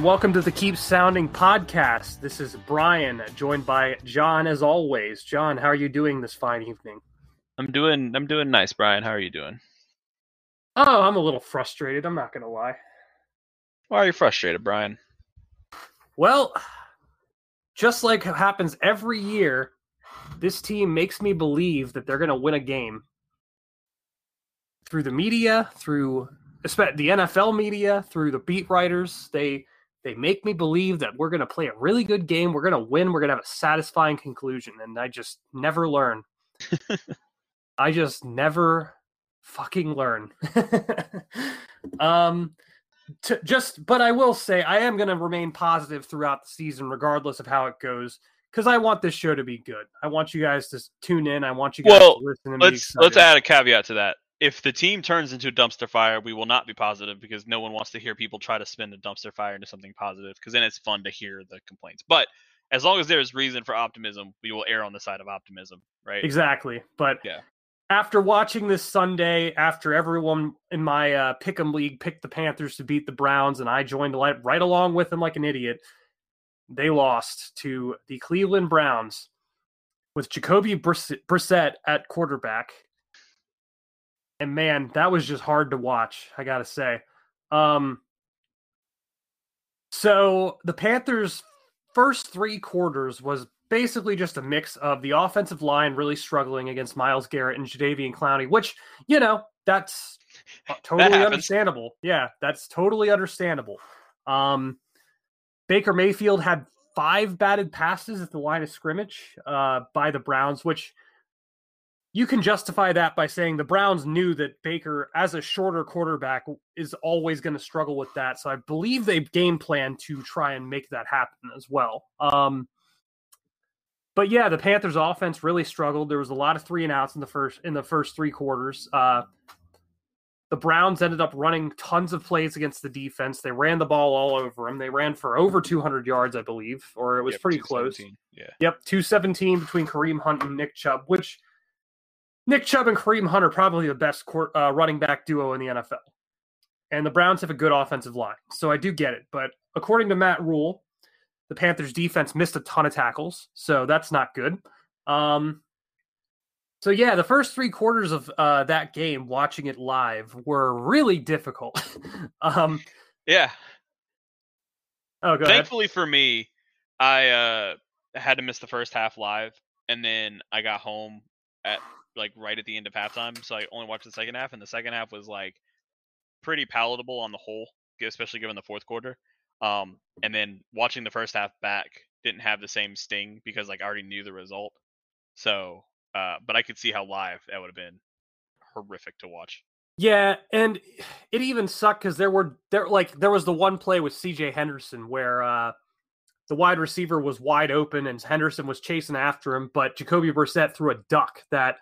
and welcome to the Keep Sounding podcast. This is Brian, joined by Jon as always. Jon, how are you doing this fine evening? I'm doing I'm doing nice, Brian. How are you doing? Oh, I'm a little frustrated. I'm not going to lie. Why are you frustrated, Brian? Well, just like happens every year, this team makes me believe that they're going to win a game through the media, through the NFL media, through the beat writers. They they make me believe that we're going to play a really good game. We're going to win. We're going to have a satisfying conclusion, and I just never learn. I just never fucking learn. um, to just, but I will say I am going to remain positive throughout the season, regardless of how it goes, because I want this show to be good. I want you guys to tune in. I want you guys Well, to listen To Let's let's add a caveat to that. If the team turns into a dumpster fire, we will not be positive because no one wants to hear people try to spin a dumpster fire into something positive because then it's fun to hear the complaints. But as long as there's reason for optimism, we will err on the side of optimism, right? Exactly. But Yeah. after watching this Sunday, after everyone in my uh, Pick'em League picked the Panthers to beat the Browns, and I joined right, right along with them like an idiot, they lost to the Cleveland Browns with Jacoby Brissett at quarterback. And man, that was just hard to watch, I gotta say. Um, so the Panthers' first three quarters was basically just a mix of the offensive line really struggling against Myles Garrett and Jadeveon Clowney, which, you know, that's totally happens. understandable. Yeah, that's totally understandable. Um, Baker Mayfield had five batted passes at the line of scrimmage uh, by the Browns, which you can justify that by saying the Browns knew that Baker, as a shorter quarterback, is always going to struggle with that. So I believe they game plan to try and make that happen as well. Um, but yeah, the Panthers' offense really struggled. There was a lot of three and outs in the first in the first three quarters. Uh, the Browns ended up running tons of plays against the defense. They ran the ball all over them. They ran for over 200 yards, I believe, or it was Yep, pretty close. Yeah. Yep, 217 between Kareem Hunt and Nick Chubb, which Nick Chubb and Kareem Hunt are probably the best court, uh, running back duo in the NFL. And the Browns have a good offensive line. So I do get it. But according to Matt Rhule, the Panthers defense missed a ton of tackles. So that's not good. Um, so yeah, the first three quarters of uh, that game, watching it live, were really difficult. um, Yeah. oh, go ahead. Thankfully for me, I uh, had to miss the first half live, and then I got home at like right at the end of halftime, so I only watched the second half, and the second half was like pretty palatable on the whole, especially given the fourth quarter. Um, and then watching the first half back didn't have the same sting because like I already knew the result. So, uh, but I could see how live that would have been horrific to watch. Yeah, and it even sucked because there were there like there was the one play with C.J. Henderson where uh, the wide receiver was wide open and Henderson was chasing after him, but Jacoby Brissett threw a duck that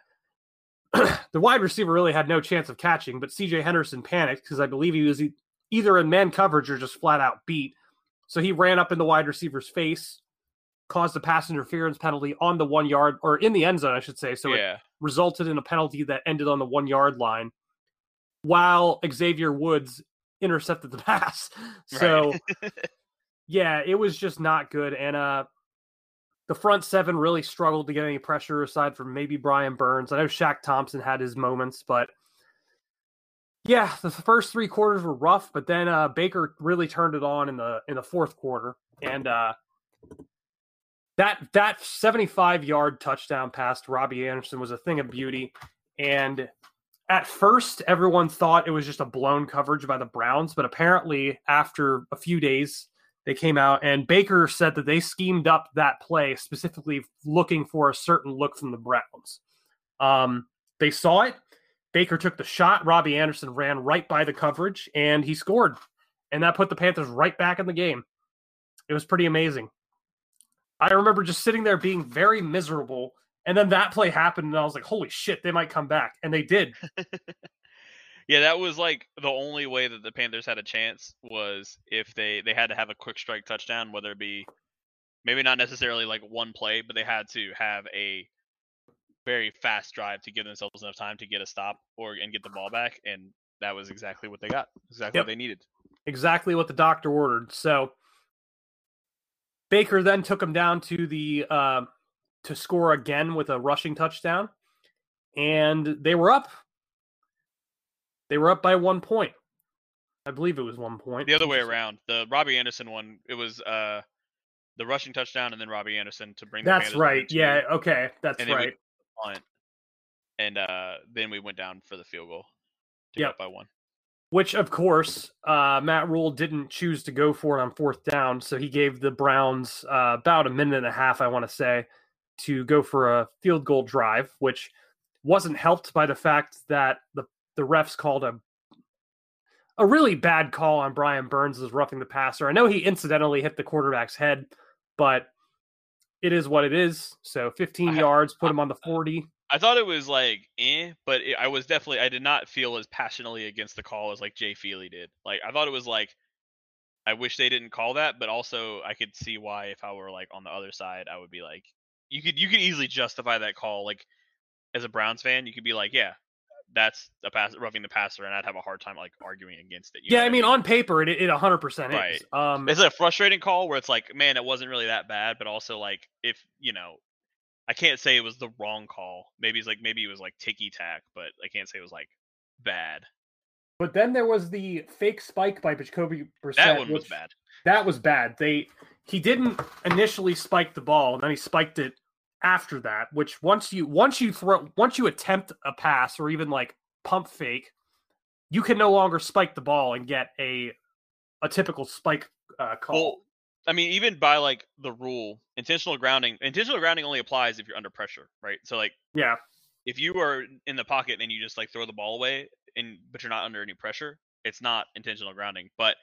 the wide receiver really had no chance of catching. But C.J. Henderson panicked because I believe he was e- either in man coverage or just flat out beat. So he ran up in the wide receiver's face, caused a pass interference penalty on the one yard or in the end zone, I should say. So it resulted in a penalty that ended on the one yard line while Xavier Woods intercepted the pass. So yeah, it was just not good. And uh the front seven really struggled to get any pressure aside from maybe Brian Burns. I know Shaq Thompson had his moments, but yeah, the first three quarters were rough, but then uh Baker really turned it on in the in the fourth quarter. And uh that that 75 yard touchdown pass to Robbie Anderson was a thing of beauty. And at first, everyone thought it was just a blown coverage by the Browns, but apparently, after a few days, they came out and Baker said that they schemed up that play specifically looking for a certain look from the Browns. Um, they saw it. Baker took the shot. Robbie Anderson ran right by the coverage and he scored. And that put the Panthers right back in the game. It was pretty amazing. I remember just sitting there being very miserable And then that play happened, and I was like, "Holy shit, they might come back," and they did. yeah, that was like the only way that the Panthers had a chance was if they they had to have a quick strike touchdown, whether it be maybe not necessarily like one play, but they had to have a very fast drive to give themselves enough time to get a stop or and get the ball back, and that was exactly what they got, exactly Yep. what they needed. exactly what the doctor ordered. So Baker then took him down to the uh, to score again with a rushing touchdown, and they were up. They were up by one point. I believe it was one point. The other way around, the Robbie Anderson one, it was uh the rushing touchdown and then Robbie Anderson to bring. the That's right. two, Yeah. Okay. That's and right. punt, and uh then we went down for the field goal to Yep. get up by one. Which, of course, uh, Matt Rhule didn't choose to go for it on fourth down, so he gave the Browns uh, about a minute and a half, I want to say, to go for a field goal drive, which wasn't helped by the fact that the the refs called a a really bad call on Brian Burns as roughing the passer. I know he incidentally hit the quarterback's head, but it is what it is. So 15 I yards, put him on the 40. I thought it was like eh, but it, I was definitely I did not feel as passionately against the call as like Jay Feely did. Like I thought it was like I wish they didn't call that, but also I could see why if I were like on the other side, I would be like you could you could easily justify that call like as a Browns fan, you could be like, yeah, that's a pass roughing the passer and I'd have a hard time like arguing against it. Yeah, what I mean, on paper, it, it 100% Right. is. Um, it's a frustrating call where it's like, man, it wasn't really that bad, but also like if you know, I can't say it was the wrong call. Maybe it's like maybe it was like ticky tack, but I can't say it was like bad. But then there was the fake spike by Jacoby Brissett. That one was bad. That was bad. They he didn't initially spike the ball, and then he spiked it after that. Which once you once you throw once you attempt a pass or even like pump fake, you can no longer spike the ball and get a a typical spike uh, call. Well, I mean, even by like the rule, intentional grounding, intentional grounding only applies if you're under pressure, right? So like yeah, if you are in the pocket and you just like throw the ball away and but you're not under any pressure, it's not intentional grounding. But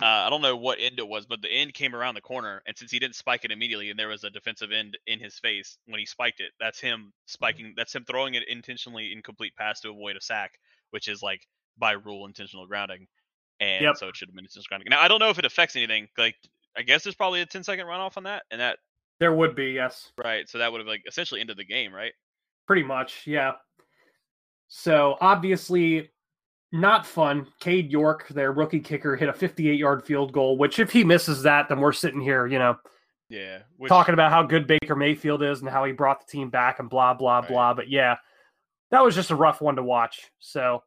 uh, I don't know what end it was, but the end came around the corner, and since he didn't spike it immediately, and there was a defensive end in his face when he spiked it, that's him spiking. That's him throwing an intentionally incomplete pass to avoid a sack, which is like by rule intentional grounding, and Yep. so it should have been intentional grounding. Now I don't know if it affects anything. Like I guess there's probably a 10 second runoff on that, and that there would be yes. right, so that would have like essentially ended the game, right? Pretty much, yeah. So obviously, not fun. Cade York, their rookie kicker, hit a 58 yard field goal, which if he misses that, then we're sitting here, you know, Yeah, which, talking about how good Baker Mayfield is and how he brought the team back and blah, blah, Right. blah. But yeah, that was just a rough one to watch. So,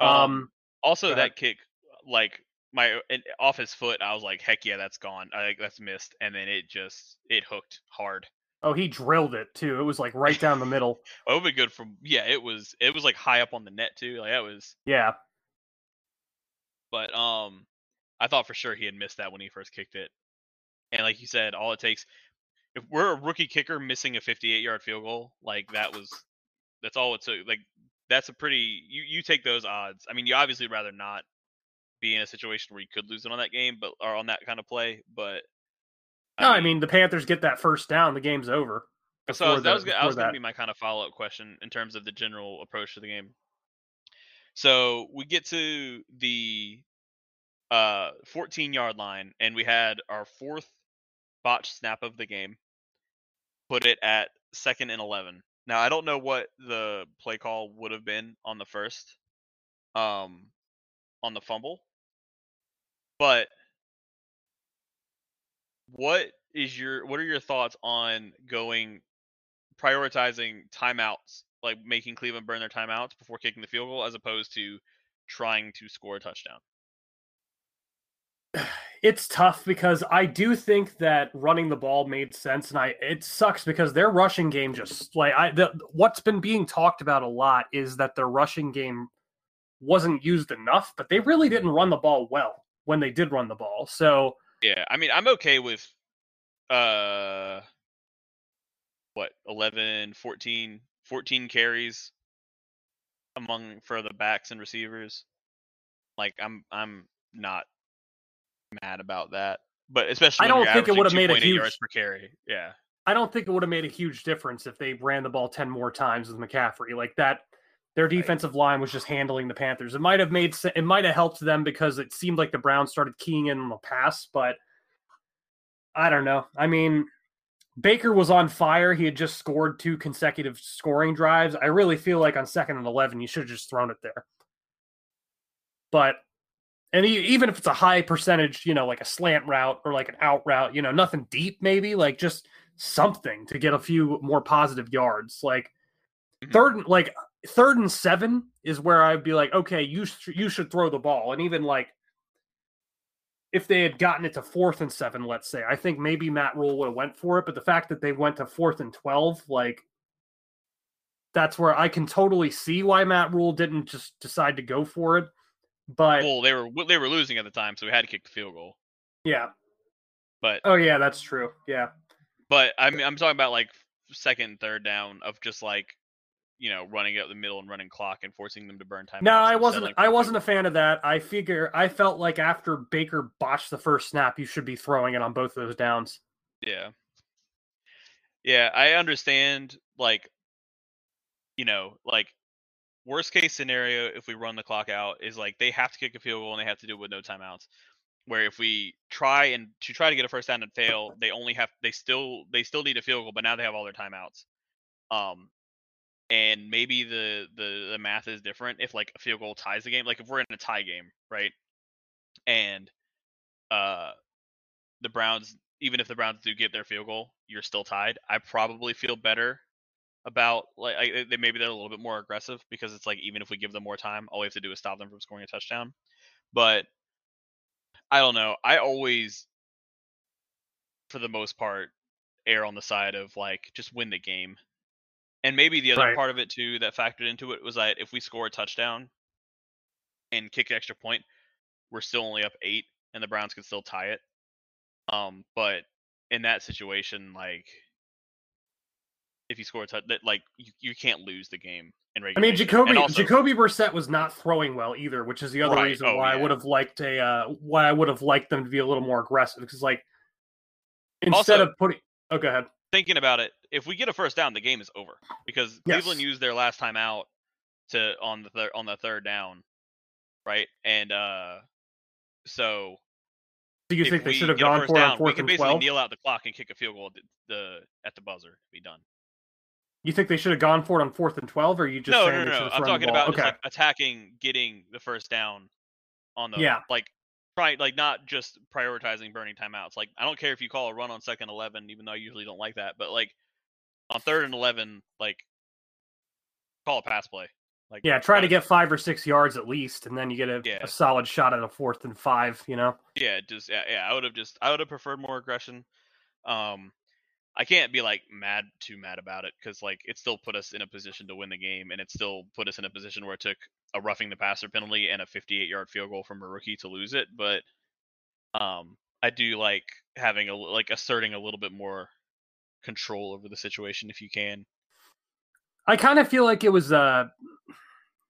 um, um, Also, that kick, like my off his foot, I was like, "Heck yeah, that's gone. I that's missed." And then it just it hooked hard. Oh, he drilled it too. It was like right down the middle. It would be good from yeah. It was it was like high up on the net too. Like that was, Yeah. but um, I thought for sure he had missed that when he first kicked it. And like you said, all it takes if we're a rookie kicker missing a 58 yard field goal, like that was that's all it took. Like that's a pretty you you take those odds. I mean, you obviously rather not be in a situation where you could lose it on that game, but or on that kind of play. But No, I mean, the Panthers get that first down, the game's over. so that the- was that was going to be my kind of follow up question in terms of the general approach to the game. So we get to the uh 14 yard line, and we had our fourth botched snap of the game. Put it at second and 11. Now I don't know what the play call would have been on the first, um, on the fumble, but what is your what are your thoughts on going prioritizing timeouts, like making Cleveland burn their timeouts before kicking the field goal, as opposed to trying to score a touchdown? It's tough because I do think that running the ball made sense, and I it sucks because their rushing game just like I the, what's been being talked about a lot is that their rushing game wasn't used enough, but they really didn't run the ball well when they did run the ball. So Yeah, I mean, I'm okay with uh what 11 14 14 carries among for the backs and receivers like i'm i'm not mad about that but especially I don't think it would've made a huge- yards per carry yeah I don't think it would have made a huge difference if they ran the ball 10 more times with McCaffrey. Like that their defensive line was just handling the Panthers. It might have made it might have helped them because it seemed like the Browns started keying in on the pass, but I don't know. I mean, Baker was on fire. He had just scored two consecutive scoring drives. I really feel like on second and 11, you should have just thrown it there. But, and even if it's a high percentage, you know, like a slant route or like an out route, you know, nothing deep, maybe like just something to get a few more positive yards. Like, mm-hmm. third, like, third and seven is where I'd be like, okay, you, sh- you should throw the ball. And even like, if they had gotten it to fourth and seven, let's say, I think maybe Matt Rhule would have went for it. But the fact that they went to fourth and twelve, like that's where I can totally see why Matt Rhule didn't just decide to go for it. But well, they were they were losing at the time, so we had to kick the field goal. Yeah. But oh yeah, that's true. Yeah. But I'm I'm talking about like second, third down of just like you know, running out the middle and running clock and forcing them to burn time. No, I wasn't. I wasn't a fan of that. I figure I felt like after Baker botched the first snap, you should be throwing it on both of those downs. Yeah, yeah, I understand. Like, you know, like worst case scenario, if we run the clock out, is like they have to kick a field goal and they have to do it with no timeouts. Where if we try and to try to get a first down and fail, they only have they still they still need a field goal, but now they have all their timeouts. Um, and maybe the, the the math is different if like a field goal ties the game like if we're in a tie game right? And uh the browns even if the browns do get their field goal you're still tied. I probably feel better about like I, they maybe they're a little bit more aggressive because it's like even if we give them more time all we have to do is stop them from scoring a touchdown. But i don't know. I always for the most part err on the side of like just win the game and maybe the other right. part of it too that factored into it was that if we score a touchdown and kick an extra point, we're still only up eight, and the Browns could still tie it. Um, but in that situation, like if you score a touchdown, like you, you can't lose the game in regulation. I mean, Jacoby also, Jacoby Brissett was not throwing well either, which is the other right. reason oh, why yeah. I would have liked a uh, why I would have liked them to be a little more aggressive because like instead also, of putting oh go ahead thinking about it, if we get a first down, the game is over because yes. Cleveland used their last time out to on the third on the third down, right? And uh, so. Do you think they should have gone for down, fourth we can basically 12? kneel out the clock and kick a field goal at the, the at the buzzer. Be done. You think they should have gone for it on fourth and twelve, or you just no, no, no, no. I'm talking about okay. like attacking, getting the first down on the yeah. like Right, like not just prioritizing burning timeouts. Like I don't care if you call a run on second eleven, even though I usually don't like that. But like on third and eleven, like call a pass play. Like yeah, try to get five or six yards at least, and then you get a, yeah. a solid shot at a fourth and five. You know. Yeah, just yeah, yeah. I would have just I would have preferred more aggression. Um, I can't be like mad too mad about it because like it still put us in a position to win the game, and it still put us in a position where it took a roughing the passer penalty and a 58 yard field goal from a rookie to lose it. But um, I do like having a like asserting a little bit more control over the situation if you can. I kind of feel like it was uh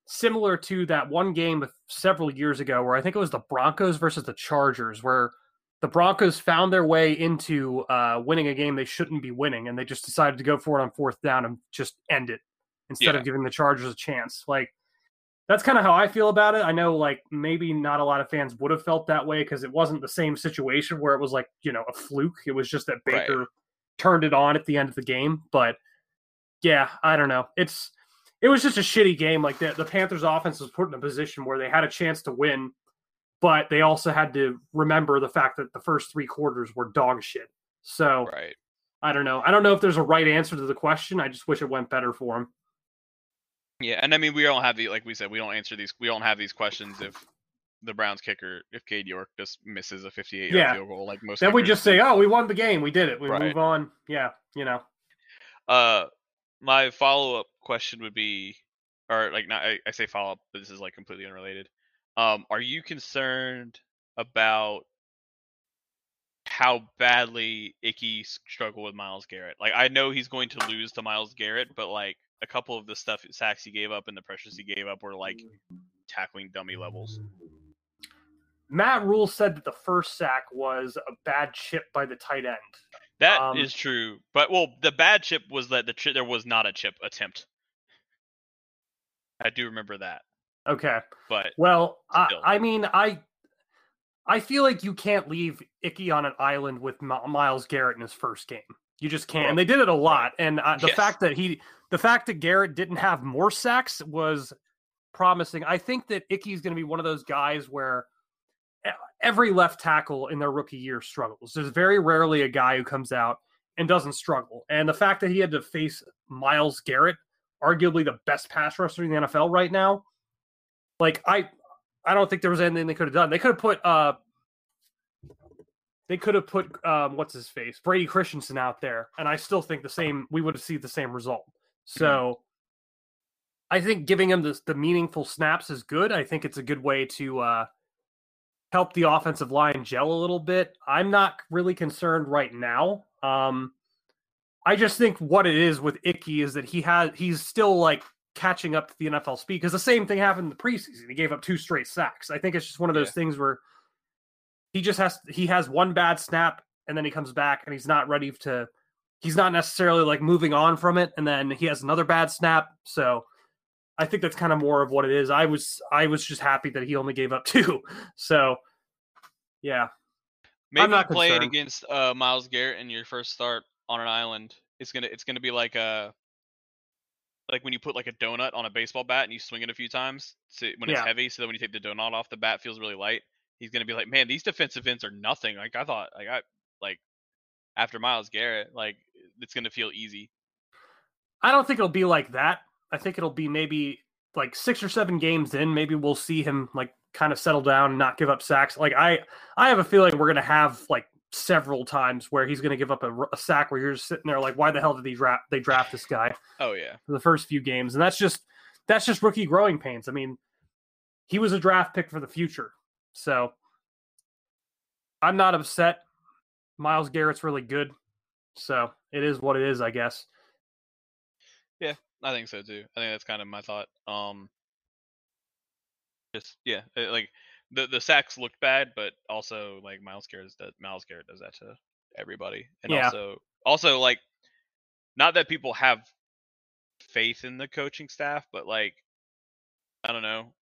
similar to that one game several years ago where I think it was the Broncos versus the Chargers where the Broncos found their way into uh, winning a game they shouldn't be winning, and they just decided to go for it on fourth down and just end it instead yeah. of giving the Chargers a chance. Like that's kind of how I feel about it. I know, like maybe not a lot of fans would have felt that way because it wasn't the same situation where it was like you know a fluke. It was just that Baker right. turned it on at the end of the game. But yeah, I don't know. It's it was just a shitty game. Like the the Panthers offense was put in a position where they had a chance to win but they also had to remember the fact that the first three quarters were dog shit. So right. I don't know. I don't know if there's a right answer to the question. I just wish it went better for him. Yeah, and I mean we don't have the like we said we don't answer these we don't have these questions if the Browns kicker if Cade York just misses a 58 yard yeah. field goal like most. Then we just say, "Oh, we won the game. We did it. We right. move on." Yeah, you know. Uh, my follow up question would be, or like not I, I say follow up, but this is like completely unrelated. Um, are you concerned about how badly Ickey struggled with Myles Garrett? Like, I know he's going to lose to Myles Garrett, but like a couple of the stuff sacks he gave up and the pressures he gave up were like tackling dummy levels. Matt Rhule said that the first sack was a bad chip by the tight end. That is Um, true. But well, the bad chip was that the chip there was not a chip attempt. I do remember that. Okay. But Well, I, I mean, I I feel like you can't leave Ickey on an island with Myles Garrett in his first game. You just can't. And they did it a lot. And uh, the Yes. fact that he, the fact that Garrett didn't have more sacks was promising. I think that Ickey's going to be one of those guys where every left tackle in their rookie year struggles. There's very rarely a guy who comes out and doesn't struggle. And the fact that he had to face Myles Garrett, arguably the best pass rusher in the NFL right now, like I I don't think there was anything they could have done. They could have put uh they could have put um what's his face? Brady Christensen out there and I still think the same we would have seen the same result. So I think giving him the the meaningful snaps is good. I think it's a good way to uh help the offensive line gel a little bit. I'm not really concerned right now. Um I just think what it is with Ickey is that he has he's still like catching up to the NFL speed because the same thing happened in the preseason. He gave up two straight sacks. I think it's just one of those Yeah. things where he just has he has one bad snap and then he comes back and he's not ready to he's not necessarily like moving on from it and then he has another bad snap. So I think that's kind of more of what it is. I was I was just happy that he only gave up two. So yeah. maybe not play it against uh, Myles Garrett in your first start on an island. It's gonna it's gonna be like a like when you put like a donut on a baseball bat and you swing it a few times so when it's Yeah. heavy, so that when you take the donut off, the bat feels really light. He's gonna be like, man, these defensive ends are nothing. Like I thought, like I like after Myles Garrett, like it's gonna feel easy. I don't think it'll be like that. I think it'll be maybe like six or seven games in. Maybe we'll see him like kind of settle down and not give up sacks. Like I, I have a feeling we're gonna have like several times where he's gonna give up a sack where you're just sitting there like, why the hell did they draft they draft this guy Oh yeah, for the first few games? And that's just that's just rookie growing pains. I mean, he was a draft pick for the future, so I'm not upset. Myles Garrett's really good, so it is what it is, I guess. Yeah, I think so too. I think that's kind of my thought. Um, just yeah, it- like the the sacks looked bad, but also like Myles Garrett does Myles Garrett does that to everybody, and Yeah. also also like not that people have faith in the coaching staff, but like I don't know.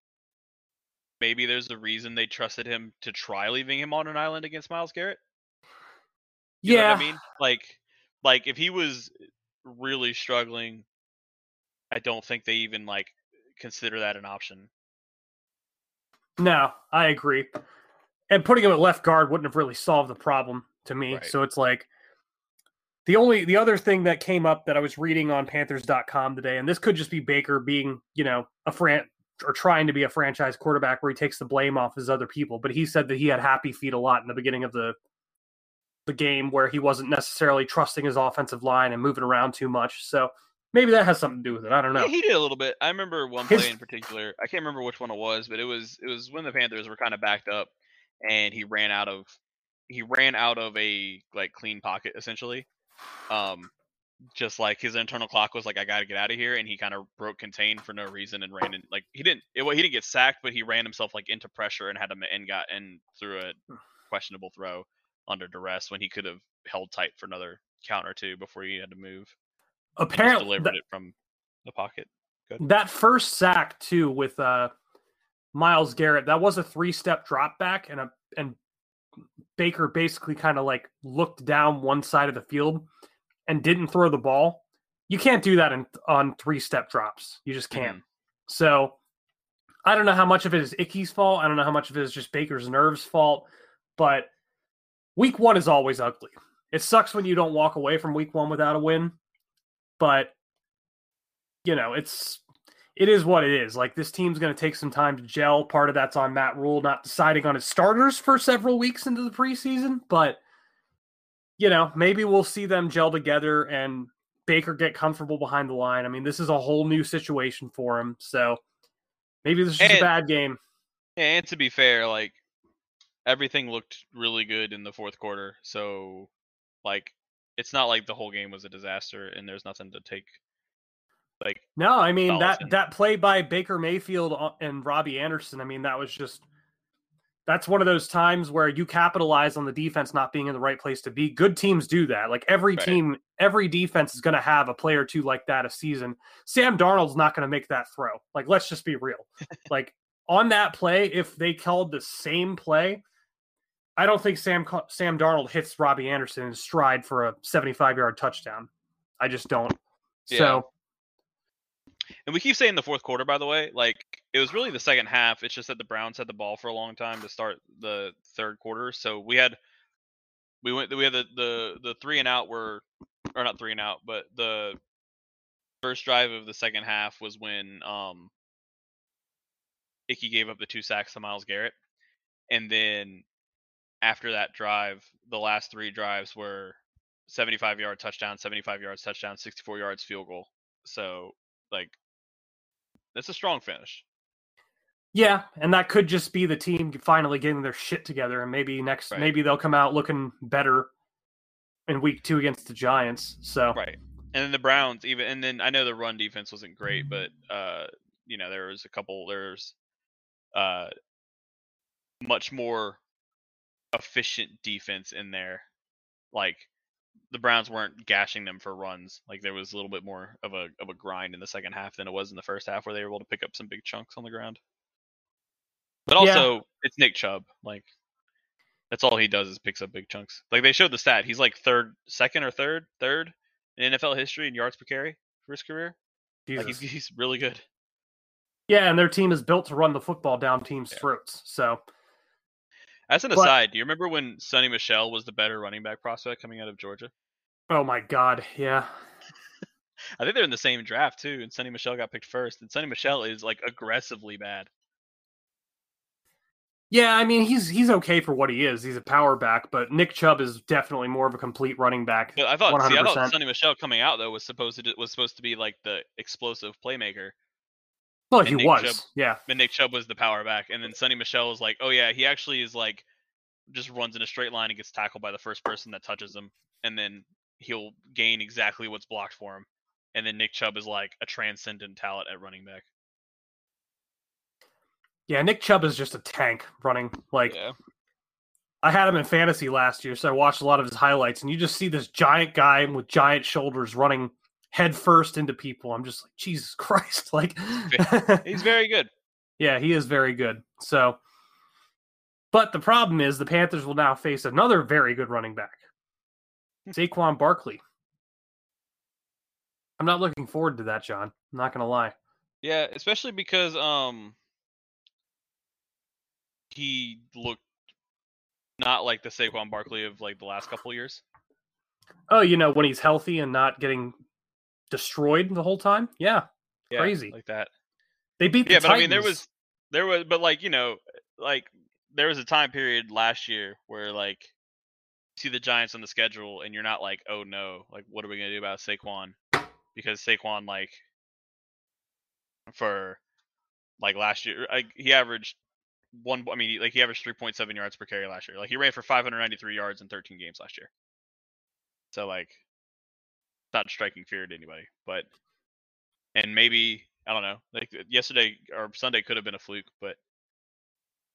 Maybe there's a reason they trusted him to try leaving him on an island against Myles Garrett. You know yeah, what I mean? Like, like if he was really struggling, I don't think they even like consider that an option. No, I agree. And putting him at left guard wouldn't have really solved the problem to me. Right. So it's like the only the other thing that came up that I was reading on Panthers.com today, and this could just be Baker being, you know, a fran or trying to be a franchise quarterback where he takes the blame off his other people. But he said that he had happy feet a lot in the beginning of the the game where he wasn't necessarily trusting his offensive line and moving around too much. So maybe that has something to do with it. I don't know. Yeah, he did a little bit. I remember one His- play in particular. I can't remember which one it was, but it was it was when the Panthers were kind of backed up, and he ran out of he ran out of a like clean pocket essentially. Um, just like his internal clock was like, I got to get out of here, and he kind of broke contain for no reason and ran in like he didn't it, well, he didn't get sacked, but he ran himself like into pressure and had him and got and threw a questionable throw under duress when he could have held tight for another count or two before he had to move. Apparently, delivered it from the pocket. Good. that first sack too with uh Myles Garrett, that was a three step drop back and a and Baker basically kind of like looked down one side of the field and didn't throw the ball. You can't do that in, on three step drops. You just can't. So I don't know how much of it is Ickey's fault. I don't know how much of it is just Baker's nerves fault, but week one is always ugly. It sucks when you don't walk away from week one without a win, but you know, it's it is what it is. Like this team's going to take some time to gel. Part of that's on Matt Rhule not deciding on his starters for several weeks into the preseason, but you know, maybe we'll see them gel together and Baker get comfortable behind the line. I mean, this is a whole new situation for him, so maybe this is just a bad game. And to be fair, like everything looked really good in the fourth quarter. So like it's not like the whole game was a disaster and there's nothing to take like No, I mean that in. that play by Baker Mayfield and Robbie Anderson. I mean that was just that's one of those times where you capitalize on the defense not being in the right place to be. Good teams do that. Like every Right. team, every defense is going to have a player or two like that a season. Sam Darnold's not going to make that throw. Like, let's just be real. like on that play, if they called the same play, I don't think Sam Sam Darnold hits Robbie Anderson in stride for a 75 yard touchdown. I just don't. Yeah. So And we keep saying the fourth quarter, by the way. Like it was really the second half. It's just that the Browns had the ball for a long time to start the third quarter. So we had we went we had the the the three and out were or not three and out, but the first drive of the second half was when um Ickey gave up the two sacks to Myles Garrett. And then after that drive, the last three drives were 75 yard touchdown, 75 yards touchdown, 64 yards field goal. So like that's a strong finish. Yeah, and that could just be the team finally getting their shit together, and maybe next, Right. maybe they'll come out looking better in week two against the Giants. So Right. And then the Browns even and then I know the run defense wasn't great, but uh you know, there was a couple there's uh much more efficient defense in there. Like the Browns weren't gashing them for runs. Like there was a little bit more of a of a grind in the second half than it was in the first half where they were able to pick up some big chunks on the ground. But Yeah. also it's Nick Chubb. Like that's all he does is picks up big chunks. Like they showed the stat. He's like third second or third, third in NFL history in yards per carry for his career. Like he's, he's really good. yeah, and their team is built to run the football down teams' Yeah. throats. So As an But- aside, do you remember when Sony Michel was the better running back prospect coming out of Georgia? oh my god, yeah, I think they're in the same draft too, and Sony Michel got picked first. And Sony Michel is like aggressively bad. yeah. I mean, he's he's okay for what he is. He's a power back, but Nick Chubb is definitely more of a complete running back. But I thought, see, I thought Sony Michel coming out though was supposed to was supposed to be like the explosive playmaker, Well, he Nick was, Chubb- yeah. and Nick Chubb was the power back, and then Sony Michel was like, oh yeah, he actually is like just runs in a straight line and gets tackled by the first person that touches him, and then he'll gain exactly what's blocked for him. And then Nick Chubb is like a transcendent talent at running back. Yeah, Nick Chubb is just a tank running. Like yeah. I had him in fantasy last year, so I watched a lot of his highlights, and you just see this giant guy with giant shoulders running head first into people. I'm just like, Jesus Christ! Like, He's very good. yeah, he is very good. So, but the problem is the Panthers will now face another very good running back, Saquon Barkley. I'm not looking forward to that, Jon. I'm not gonna lie. Yeah, especially because um he looked not like the Saquon Barkley of like the last couple years. Oh, you know when he's healthy and not getting destroyed the whole time. Yeah, Yeah, Crazy. like that. they beat. The Yeah, but I mean there was there was but like, you know, like there was a time period last year where like you see the Giants on the schedule and you're not like, "Oh no, like what are we going to do about Saquon?" Because Saquon like for like last year, like he averaged one. I mean, like he averaged three point seven yards per carry last year. Like he ran for five hundred ninety three yards in thirteen games last year. So like, not striking fear to anybody, but and maybe I don't know. Like yesterday or Sunday could have been a fluke, but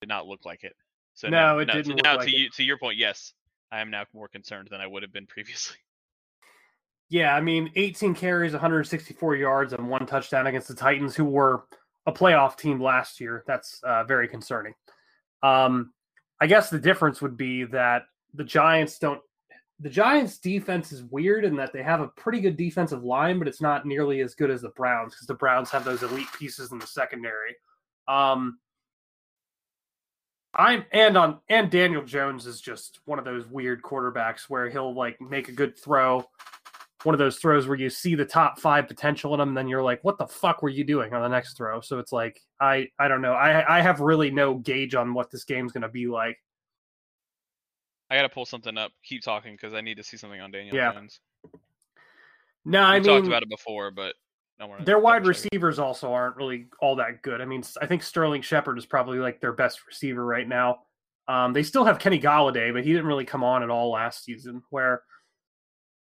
did not look like it. So No, now, it now- didn't so look now like to it. you, to your point, yes, I am now more concerned than I would have been previously. Yeah, I mean, 18 carries, 164 yards, and one touchdown against the Titans, who were a playoff team last year. That's uh, very concerning. Um, I guess the difference would be that the Giants don't. The Giants' defense is weird in that they have a pretty good defensive line, but it's not nearly as good as the Browns because the Browns have those elite pieces in the secondary. Um, I'm and on and Daniel Jones is just one of those weird quarterbacks where he'll like make a good throw, one of those throws where you see the top five potential in him, then you're like, what the fuck were you doing on the next throw? So it's like I I don't know. I I have really no gauge on what this game's gonna be like. I gotta pull something up. Keep talking because I need to see something on Daniel Yeah. Jones. No, I We mean talked about it before, but their wide receivers also aren't really all that good. I mean, I think Sterling Shepard is probably like their best receiver right now. Um, they still have Kenny Golladay, but he didn't really come on at all last season. Where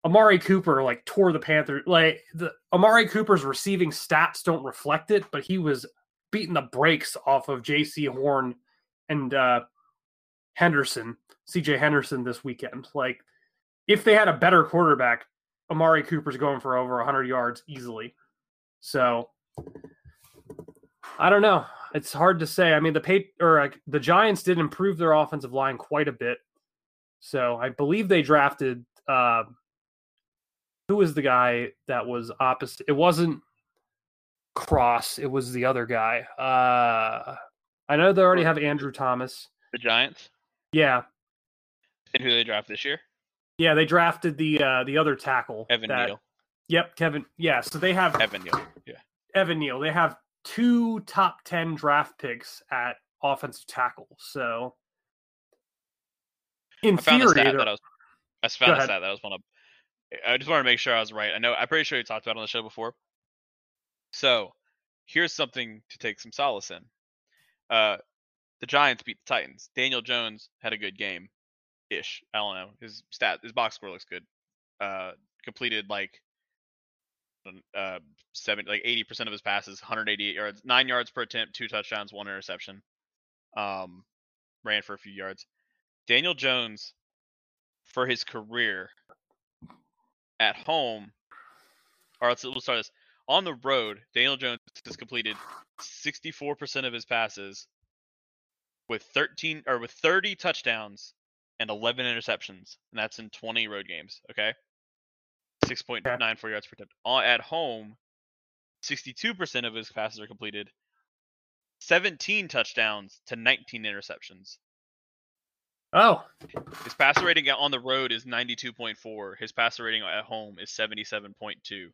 Amari Cooper like tore the Panthers. Like the Amari Cooper's receiving stats don't reflect it, but he was beating the brakes off of Jaycee Horn and uh, Henderson, CJ Henderson this weekend. Like if they had a better quarterback, Amari Cooper's going for over 100 yards easily. So I don't know. It's hard to say. I mean, the pay or uh, the Giants did improve their offensive line quite a bit. So I believe they drafted uh, who was the guy that was opposite? It wasn't Cross. It was the other guy. Uh, I know they already have Andrew Thomas. The Giants. Yeah. And who they draft this year? Yeah, they drafted the uh, the other tackle. Evan that, Neal. Yep, Kevin. Yeah, so they have Evan Neal. Yeah. Evan Neal. They have two top ten draft picks at offensive tackle. So in I found theory, stat that I was. I found a stat that I was one of. I just wanted to make sure I was right. I know. I'm pretty sure you talked about it on the show before. So, here's something to take some solace in. Uh, the Giants beat the Titans. Daniel Jones had a good game, ish. I don't know. His stat, his box score looks good. Uh, completed like uh seven, like 80 percent of his passes, 188 yards, nine yards per attempt, two touchdowns, one interception. Um, ran for a few yards. Daniel Jones, for his career, at home, or let's we'll start this. On the road, Daniel Jones has completed 64% of his passes with 13 or with 30 touchdowns and 11 interceptions, and that's in 20 road games. Okay, 6.94 yards per attempt. At home, 62% of his passes are completed, 17 touchdowns to 19 interceptions. oh, His passer rating on the road is 92.4. His passer rating at home is 77.2.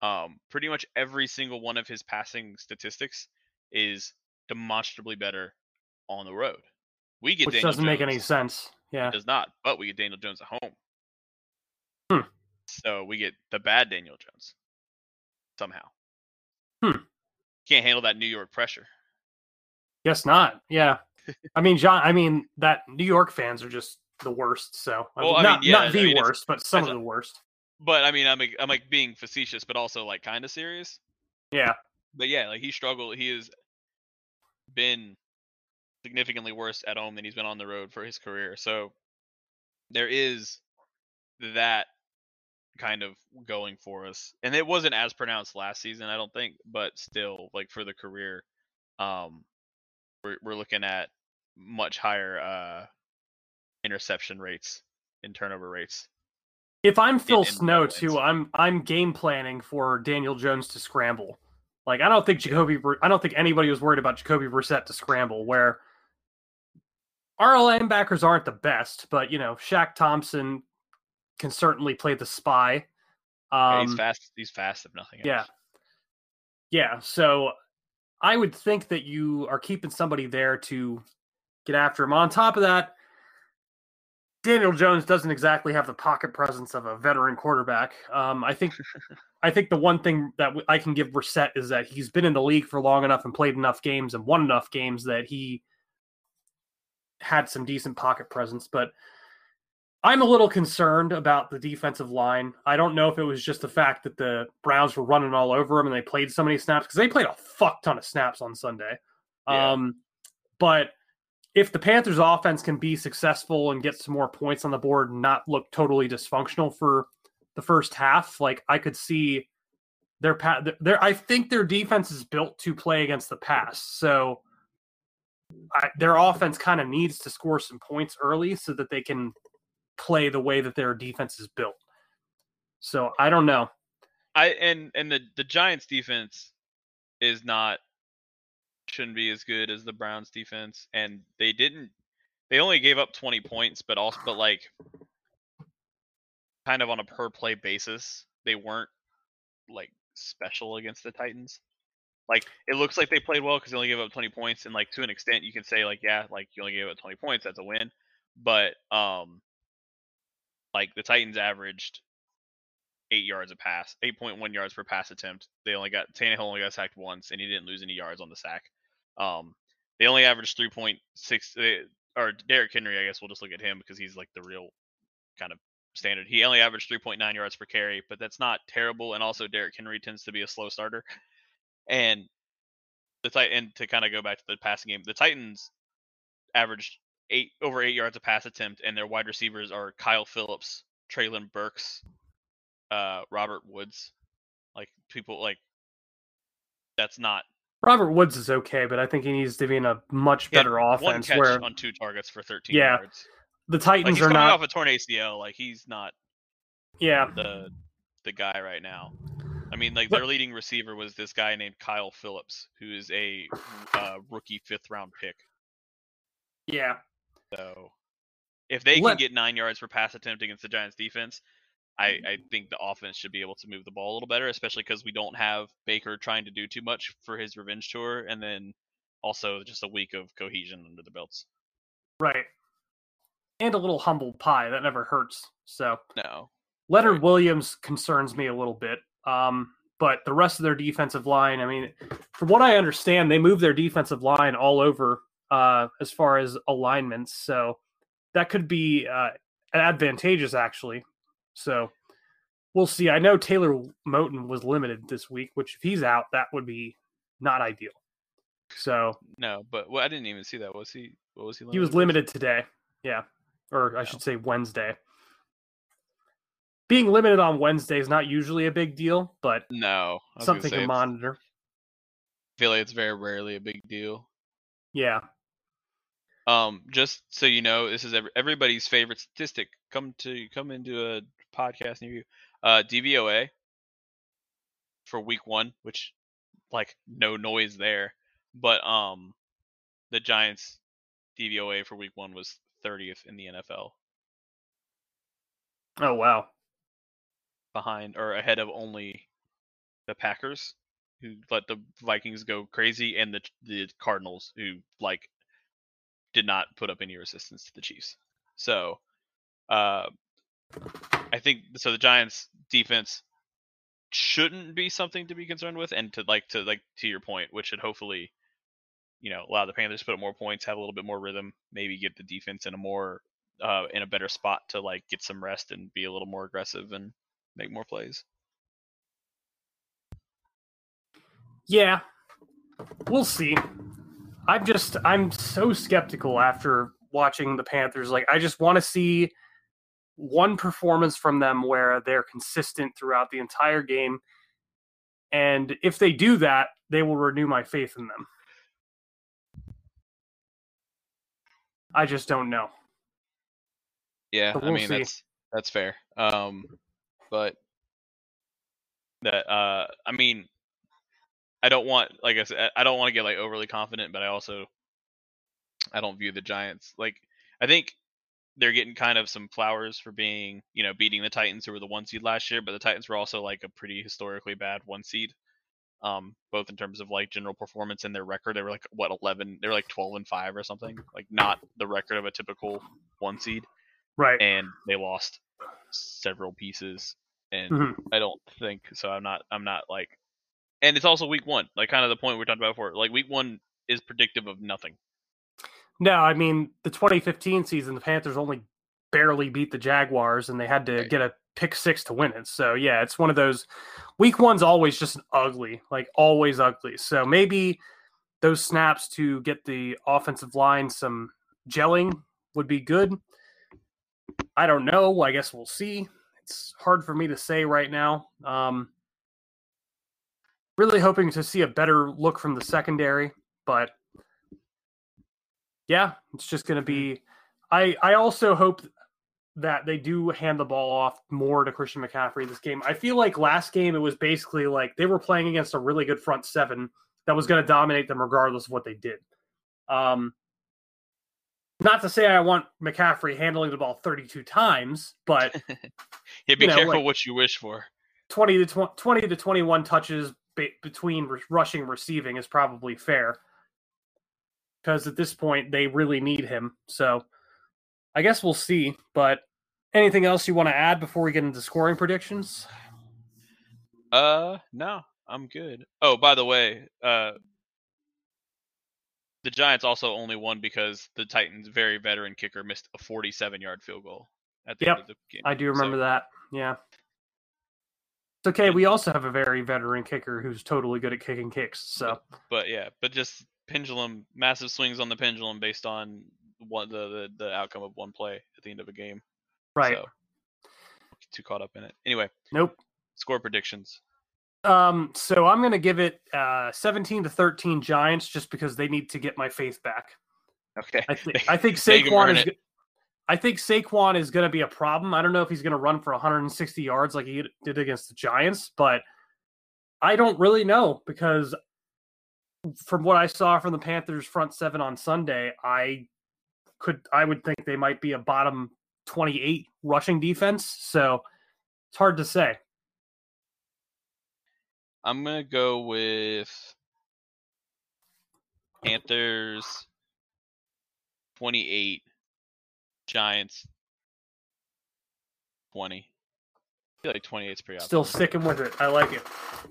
Um, pretty much every single one of his passing statistics is demonstrably better on the road. We get which Daniel doesn't make any sense. Yeah. It does not, but we get Daniel Jones at home. Hmm. So we get the bad Daniel Jones somehow. Hmm. Can't handle that New York pressure. Guess not. Yeah. I mean, Jon. I mean, that New York fans are just the worst. So I Well, mean, I not mean, yeah, not the I mean, worst, but some of the worst. But I mean, I'm like, I'm like being facetious, but also like kind of serious. Yeah. but yeah, like he struggled. He has been significantly worse at home than he's been on the road for his career. So there is that kind of going for us, and it wasn't as pronounced last season, I don't think, but still, like for the career, um, we're we're looking at much higher uh interception rates and turnover rates. If I'm Phil in Snow too, I'm I'm game planning for Daniel Jones to scramble. Like I don't think Jacoby. I don't think anybody was worried about Jacoby Brissett to scramble. Where our linebackers aren't the best, but you know Shaq Thompson can certainly play the spy. Yeah, Um, he's fast. He's fast if nothing else. yeah. Yeah, so I would think that you are keeping somebody there to get after him. On top of that, Daniel Jones doesn't exactly have the pocket presence of a veteran quarterback. Um, I think, I think the one thing that I can give Brissett is that he's been in the league for long enough and played enough games and won enough games that he had some decent pocket presence. But I'm a little concerned about the defensive line. I don't know if it was just the fact that the Browns were running all over them and they played so many snaps because they played a fuck ton of snaps on Sunday. Yeah. Um, but if the Panthers' offense can be successful and get some more points on the board and not look totally dysfunctional for the first half, like I could see their pa- their I think their defense is built to play against the pass. So I, their offense kind of needs to score some points early so that they can play the way that their defense is built. So I don't know. I and and the the Giants defense is not shouldn't be as good as the Browns defense and they didn't they only gave up 20 points but also but like kind of on a per play basis they weren't like special against the Titans. Like it looks like they played well because they only gave up 20 points and like to an extent you can say like yeah like you only gave up 20 points that's a win but um like the Titans averaged eight yards a pass, eight point one yards per pass attempt. They only got Tannehill only got sacked once, and he didn't lose any yards on the sack. Um, they only averaged three point six. eh, Or Derrick Henry, I guess we'll just look at him because he's like the real kind of standard. He only averaged three point nine yards per carry, but that's not terrible. And also Derrick Henry tends to be a slow starter. And the tight and to kind of go back to the passing game, the Titans averaged eight over eight yards a pass attempt, and their wide receivers are Kyle Phillips, Treylon Burks, uh, Robert Woods. Like people like that's not Robert Woods is okay, but I think he needs to be in a much better offense where on two targets for 13 Yeah, yards. the Like Titans he's are coming not. off a torn ACL. Like he's not yeah, the the guy right now. I mean, like their leading receiver was this guy named Kyle Phillips, who is a uh, rookie fifth round pick. yeah, So if they can get nine yards per pass attempt against the Giants defense, I, I think the offense should be able to move the ball a little better, especially because we don't have Baker trying to do too much for his revenge tour, and then also just a week of cohesion under the belts. right. And a little humble pie that never hurts. So No, Leonard Williams concerns me a little bit. Um, but the rest of their defensive line, I mean, from what I understand, they move their defensive line all over uh, as far as alignments. So that could be uh, advantageous, actually. So we'll see. I know Taylor Moton was limited this week, which if he's out, that would be not ideal. So no, but well, I didn't even see that. Was he? What was he? he was limited today. Yeah. Or I should say Wednesday. Being limited on Wednesday is not usually a big deal, but No, I was gonna something to monitor. I feel like it's very rarely a big deal. Yeah. Um, just so you know, this is every, everybody's favorite statistic. Come to come into a podcast near you. Uh, DVOA for week one, which like no noise there, but um, the Giants DVOA for week one was 30th in the NFL, Oh wow. Behind or ahead of only the Packers, who let the Vikings go crazy, and the the Cardinals, who like did not put up any resistance to the Chiefs. So, uh, I think so. The Giants' defense shouldn't be something to be concerned with, and to like to like to your point, which should hopefully, you know, allow the Panthers to put up more points, have a little bit more rhythm, maybe get the defense in a more uh, in a better spot to like get some rest and be a little more aggressive and make more plays. Yeah. We'll see. I'm just I'm so skeptical after watching the Panthers. Like I just want to see one performance from them where they're consistent throughout the entire game. And if they do that, they will renew my faith in them. I just don't know. Yeah, I we'll mean see. that's that's fair. Um, but that uh, I mean, I don't want like I said, I don't want to get like overly confident, but I also I don't view the Giants like I think they're getting kind of some flowers for being you know beating the Titans who were the one seed last year, but the Titans were also like a pretty historically bad one seed. Um, both in terms of like general performance and their record, they were like what eleven, they were like twelve and five or something, like not the record of a typical one seed Right. and they lost several pieces and Mhm. I don't think so I'm not I'm not like and it's also week 1 like kind of the point we talking about before like week 1 is predictive of nothing No, I mean the 2015 season, the Panthers only barely beat the Jaguars, and they had to Right. get a pick six to win it. So yeah, it's one of those. Week one's always just ugly, like always ugly. So maybe those snaps to get the offensive line some gelling would be good. I don't know. I guess we'll see. It's hard for me to say right now. Um, really hoping to see a better look from the secondary, but yeah, it's just going to be. I I also hope that they do hand the ball off more to Christian McCaffrey this game. I feel like last game it was basically like they were playing against a really good front seven that was going to dominate them regardless of what they did. Um, not to say I want McCaffrey handling the ball 32 times, but yeah be You know, careful like- what you wish for. 20 to 20, 20 to 21 touches be- between rushing and receiving is probably fair. Because at this point they really need him so i guess we'll see but anything else you want to add before we get into scoring predictions? Uh no I'm good. Oh by the way uh the Giants also only won because the Titans very veteran kicker missed a 47 yard field goal at the Yep, end of the game i do remember So- that yeah it's okay we also have a very veteran kicker who's totally good at kicking kicks so but yeah, but just pendulum, massive swings on the pendulum based on one the, the the outcome of one play at the end of a game. Right. So, too caught up in it. Anyway, Nope. score predictions. Um, so I'm gonna give it uh 17 to 13 Giants just because they need to get my faith back. Okay. I think I think Saquon is. it. I think Saquon is going to be a problem. I don't know if he's going to run for 160 yards like he did against the Giants, but I don't really know because from what I saw from the Panthers front seven on Sunday, I could I would think they might be a bottom 28 rushing defense. So it's hard to say. I'm gonna go with Panthers 28, Giants 20. I feel like 28 is pretty Still optimistic. sticking with it. I like it.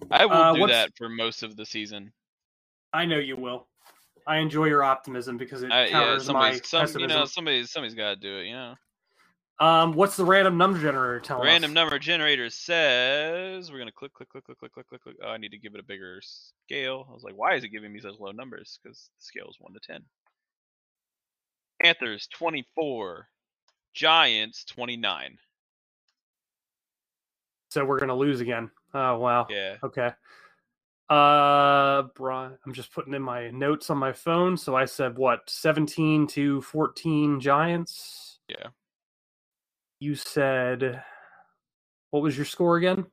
I will Uh, do what's- that for most of the season. I know you will. I enjoy your optimism because it I, yeah, my some, you know somebody's somebody's got to do it. You know. Um, what's the random number generator telling Random us? number generator says we're gonna click, click, click, click, click, click, click, click. Oh, I need to give it a bigger scale. I was like, why is it giving me such low numbers? Because the scale is one to ten. Panthers 24, Giants 29. So we're gonna lose again. Oh wow. Yeah, Okay. Uh, Brian, I'm just putting in my notes on my phone. So I said what, 17 to 14 Giants. yeah. You said, what was your score again?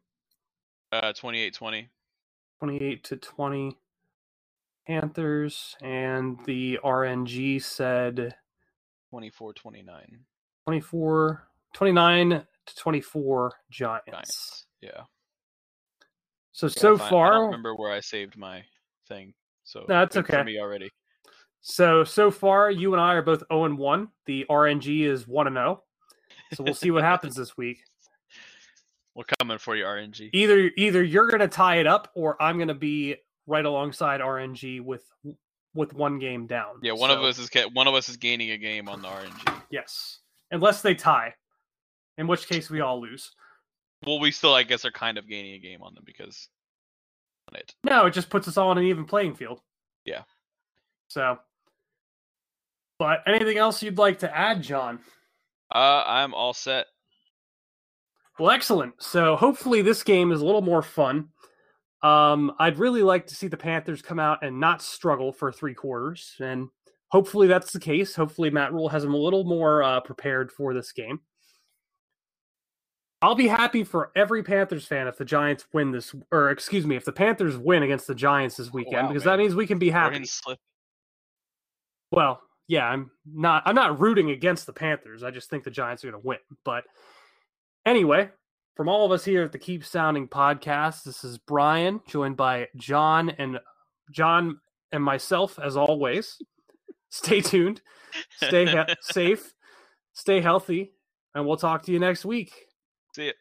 Uh, 28-20. 28 to 20 Panthers, and the RNG said 24-29 24, 29 to 24 Giants. Giants. Yeah. So Gotta so I far, don't remember where I saved my thing. So that's okay. me already. So so far, you and I are both zero and one. The RNG is one and zero. So we'll see what happens this week. We're coming for you, RNG. Either either you're gonna tie it up, or I'm gonna be right alongside RNG with with one game down. Yeah, one of us is one of us is gaining a game on the RNG. Yes, unless they tie, in which case we all lose. Well, we still, I guess, are kind of gaining a game on them because on it. No, it just puts us all on an even playing field. Yeah. So, but anything else you'd like to add, Jon? Uh, I'm all set. Well, excellent. So hopefully this game is a little more fun. Um, I'd really like to see the Panthers come out and not struggle for three quarters, and hopefully that's the case. Hopefully Matt Rhule has them a little more uh, prepared for this game. I'll be happy for every Panthers fan if the Giants win this, or excuse me, if the Panthers win against the Giants this weekend, wow, because man. that means we can be happy. Slip. Well, yeah, I'm not I'm not rooting against the Panthers. I just think the Giants are going to win. But anyway, from all of us here at the Keep Sounding podcast, this is Brian joined by Jon and Jon and myself as always. Stay tuned. Stay he- safe. Stay healthy, and we'll talk to you next week. See it.